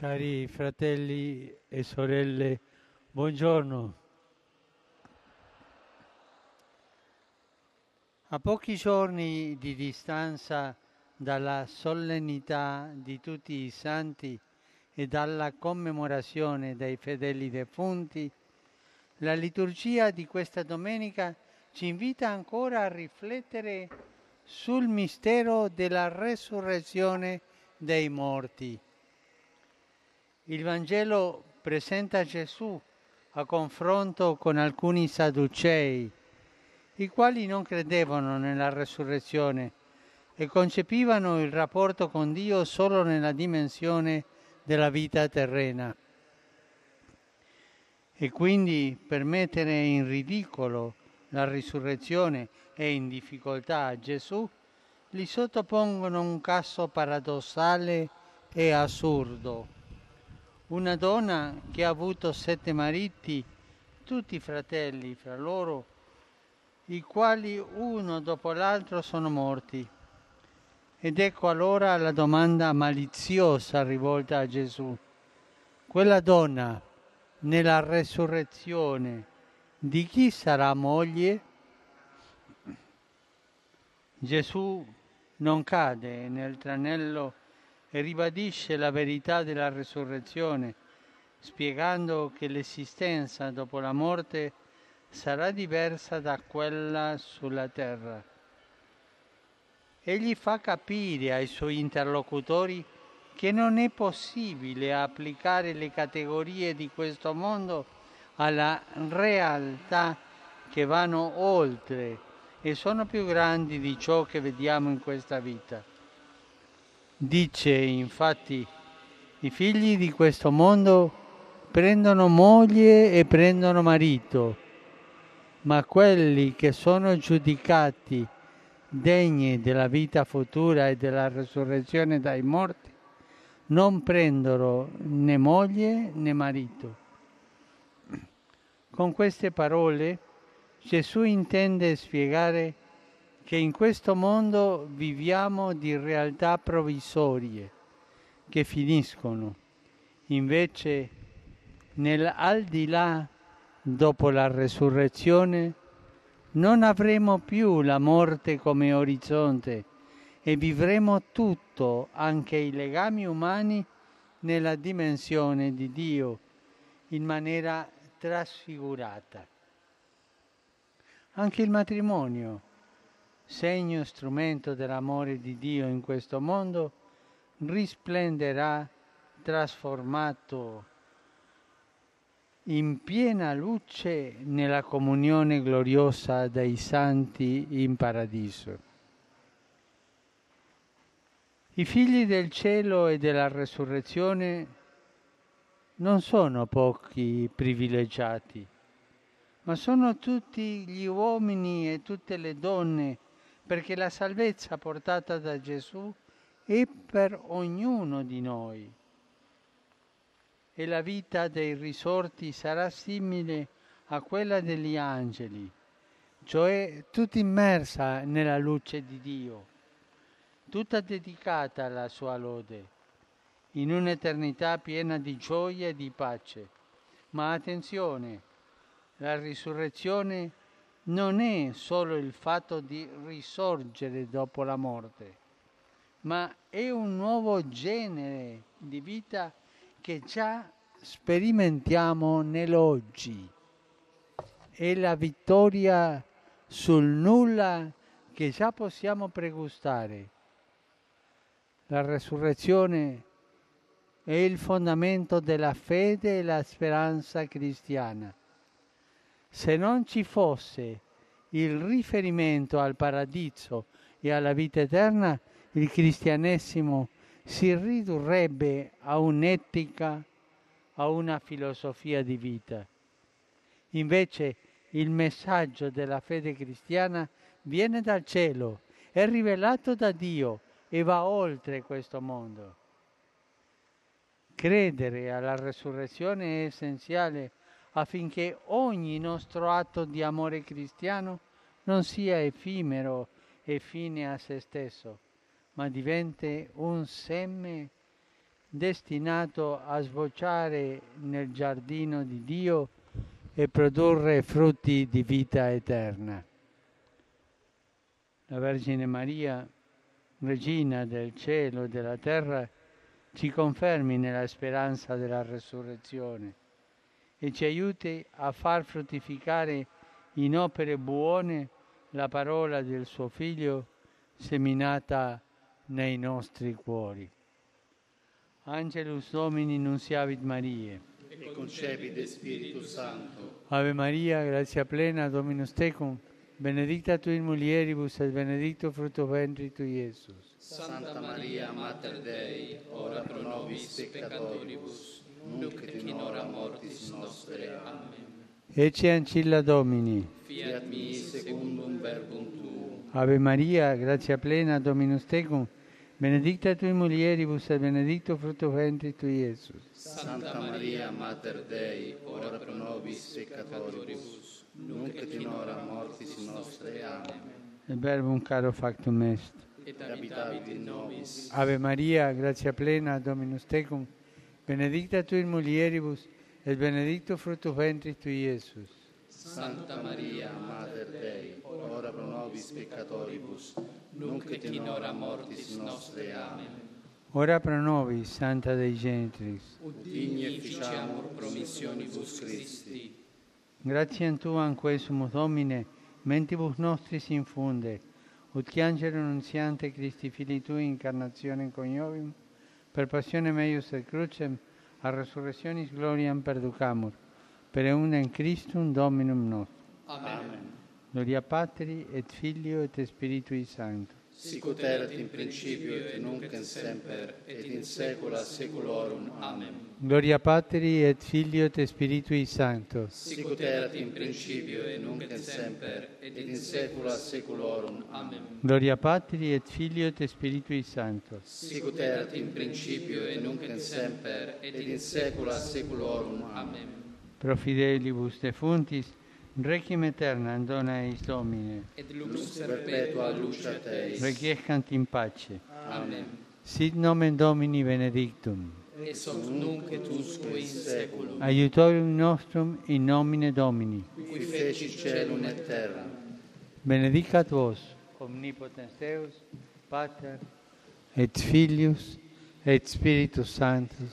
Cari fratelli e sorelle, buongiorno. A pochi giorni di distanza dalla solennità di tutti i santi e dalla commemorazione dei fedeli defunti, la liturgia di questa domenica ci invita ancora a riflettere sul mistero della resurrezione dei morti. Il Vangelo presenta Gesù a confronto con alcuni sadducei, i quali non credevano nella resurrezione e concepivano il rapporto con Dio solo nella dimensione della vita terrena. E quindi per mettere in ridicolo la risurrezione e in difficoltà Gesù, gli sottopongono un caso paradossale e assurdo. Una donna che ha avuto sette mariti, tutti fratelli fra loro, i quali uno dopo l'altro sono morti. Ed ecco allora la domanda maliziosa rivolta a Gesù. Quella donna nella resurrezione di chi sarà moglie? Gesù non cade nel tranello e ribadisce la verità della resurrezione, spiegando che l'esistenza dopo la morte sarà diversa da quella sulla terra. Egli fa capire ai suoi interlocutori che non è possibile applicare le categorie di questo mondo alla realtà che vanno oltre e sono più grandi di ciò che vediamo in questa vita. Dice infatti, i figli di questo mondo prendono moglie e prendono marito, ma quelli che sono giudicati degni della vita futura e della resurrezione dai morti non prendono né moglie né marito. Con queste parole Gesù intende spiegare che in questo mondo viviamo di realtà provvisorie che finiscono. Invece nell'aldilà, dopo la resurrezione, non avremo più la morte come orizzonte e vivremo tutto, anche i legami umani, nella dimensione di Dio, in maniera trasfigurata. Anche il matrimonio segno strumento dell'amore di Dio in questo mondo, risplenderà trasformato in piena luce nella comunione gloriosa dei santi in paradiso. I figli del cielo e della resurrezione non sono pochi privilegiati, ma sono tutti gli uomini e tutte le donne perché la salvezza portata da Gesù è per ognuno di noi. E la vita dei risorti sarà simile a quella degli angeli, cioè tutta immersa nella luce di Dio, tutta dedicata alla sua lode, in un'eternità piena di gioia e di pace. Ma attenzione, la risurrezione non è solo il fatto di risorgere dopo la morte, ma è un nuovo genere di vita che già sperimentiamo nell'oggi. È la vittoria sul nulla che già possiamo pregustare. La resurrezione è il fondamento della fede e la speranza cristiana se non ci fosse il riferimento al paradiso e alla vita eterna, il cristianesimo si ridurrebbe a un'etica, a una filosofia di vita. Invece il messaggio della fede cristiana viene dal cielo, è rivelato da Dio e va oltre questo mondo. Credere alla resurrezione è essenziale affinché ogni nostro atto di amore cristiano non sia effimero e fine a se stesso, ma diventi un seme destinato a sbocciare nel giardino di Dio e produrre frutti di vita eterna. La Vergine Maria, Regina del cielo e della terra, ci confermi nella speranza della resurrezione e ci aiuti a far fruttificare in opere buone la parola del suo Figlio seminata nei nostri cuori. Angelus Domini Nunciavit Mariae. E concepit Spiritus Sancto. Ave Maria, grazia plena, Dominus tecum, benedicta tu in mulieribus et benedictus fructus ventris tui, Iesus. Santa Maria, Mater Dei, ora pro nobis peccatoribus, nunc et in hora mortis nostre. Amen. Ecce ancilla Domini. Fiat mi secundum verbum tuum. Ave Maria, grazia plena, Dominus tecum, benedicta tu in mulieribus et benedictus fructus ventris tui, Iesus. Santa Maria, Mater Dei, ora pro nobis peccatoribus, nunc et in hora mortis nostre. Amen. Il verbum caro factum est. Et habitavit in nobis. Ave Maria, grazia plena, Dominus tecum, benedicta tu in mulieribus et benedictus fructus ventris tui, Iesus. Santa Maria, Mater Dei, ora pro nobis peccatoribus, nunc et in hora mortis nostre. Amen. Ora pro nobis, Santa Dei Gentris. Digni efficiamur promissionibus Christi. Gratiam Tuam quesumus Domine, mentibus nostris infunde, ut che angelo nunziante Christi Fili Tui incarnazione coniovium, per passione meius et crucem, a resurrectionis gloriam perducamur, per eundem Christum Dominum nostrum. Amen. Gloria Patri et Filio et Spiritui Sancto. Sicut erat in principio et nunc et semper et in saecula saeculorum. Amen. Gloria Patri et Filio et Spiritui Sancto. Sicut erat in principio et nunc et semper et in saecula saeculorum. Amen. Gloria Patri et Filio et Spiritui Sancto. Sicut erat in principio et nunc et semper et in saecula saeculorum. Amen. Pro fidelibus defuntis, requiem aeternam dona eis Domine. Et lux perpetua lucia Teis. Requiescant in pace. Amen. Sit nomen Domini benedictum. Et sunt nunc et usque in saeculum. Aiutorium nostrum in nomine Domini. Qui feci celum et terra. Benedicat vos, omnipotens Deus, Pater, et Filius, et Spiritus Sanctus.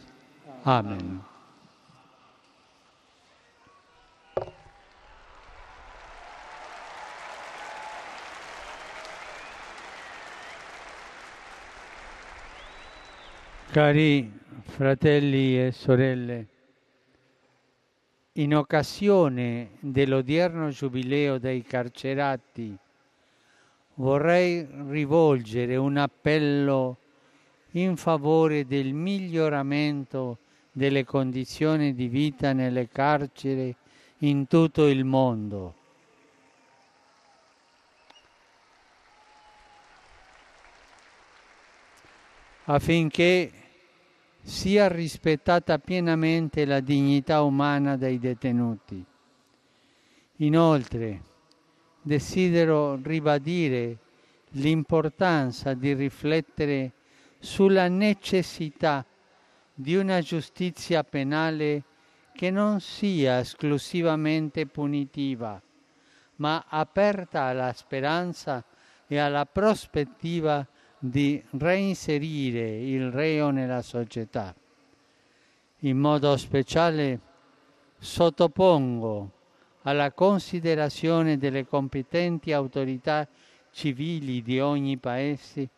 Amen. Cari fratelli e sorelle, in occasione dell'odierno giubileo dei carcerati vorrei rivolgere un appello in favore del miglioramento delle condizioni di vita nelle carceri in tutto il mondo. affinché sia rispettata pienamente la dignità umana dei detenuti. Inoltre, desidero ribadire l'importanza di riflettere sulla necessità di una giustizia penale che non sia esclusivamente punitiva, ma aperta alla speranza e alla prospettiva di reinserire il reo nella società. In modo speciale sottopongo alla considerazione delle competenti autorità civili di ogni paese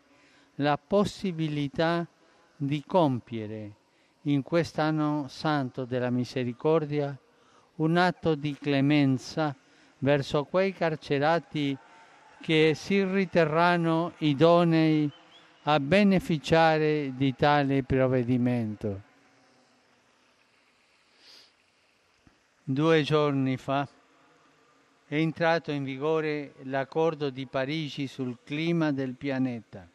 la possibilità di compiere in quest'anno santo della misericordia un atto di clemenza verso quei carcerati che si riterranno idonei a beneficiare di tale provvedimento. Due giorni fa è entrato in vigore l'accordo di Parigi sul clima del pianeta.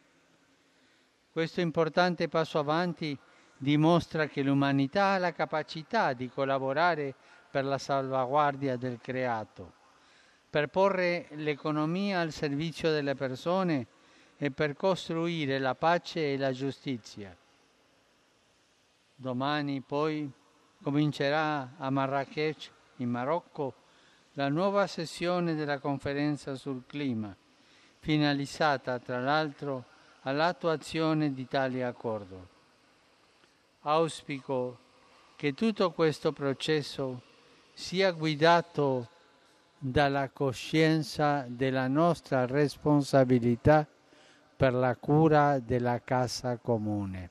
Questo importante passo avanti dimostra che l'umanità ha la capacità di collaborare per la salvaguardia del creato, per porre l'economia al servizio delle persone e per costruire la pace e la giustizia. Domani poi comincerà a Marrakech, in Marocco, la nuova sessione della conferenza sul clima, finalizzata tra l'altro all'attuazione di tale accordo. Auspico che tutto questo processo sia guidato dalla coscienza della nostra responsabilità per la cura della casa comune.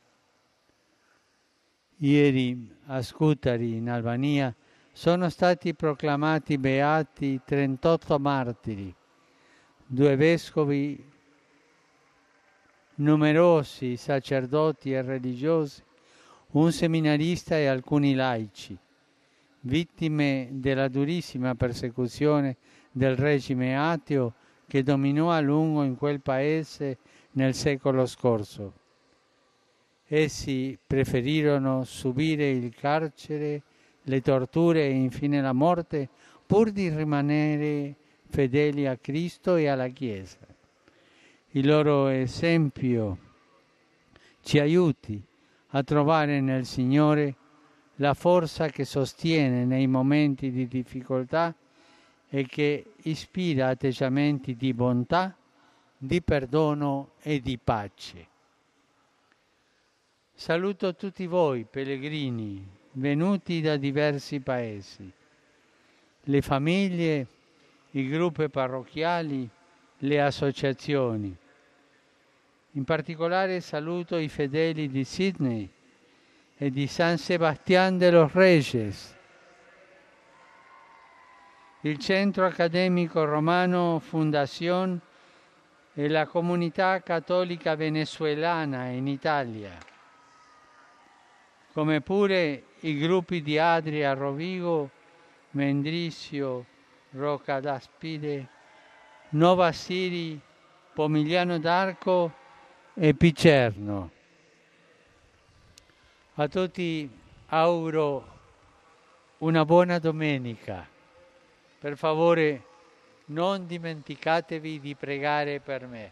Ieri a Scutari, in Albania, sono stati proclamati beati 38 martiri, due vescovi, numerosi sacerdoti e religiosi, un seminarista e alcuni laici, vittime della durissima persecuzione del regime ateo che dominò a lungo in quel paese nel secolo scorso. Essi preferirono subire il carcere, le torture e infine la morte pur di rimanere fedeli a Cristo e alla Chiesa. Il loro esempio ci aiuti a trovare nel Signore la forza che sostiene nei momenti di difficoltà e che ispira atteggiamenti di bontà, di perdono e di pace. Saluto tutti voi, pellegrini, venuti da diversi paesi, le famiglie, i gruppi parrocchiali, le associazioni. In particolare saluto i fedeli di Sydney, e di San Sebastián de los Reyes. Il Centro Accademico Romano Fundación e la Comunità Cattolica Venezuelana in Italia, come pure i gruppi di Adria Rovigo, Mendrisio, Rocca d'Aspide, Nova Siri, Pomigliano d'Arco e Picerno. A tutti auguro una buona domenica. Per favore non dimenticatevi di pregare per me.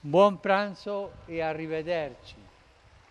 Buon pranzo e arrivederci.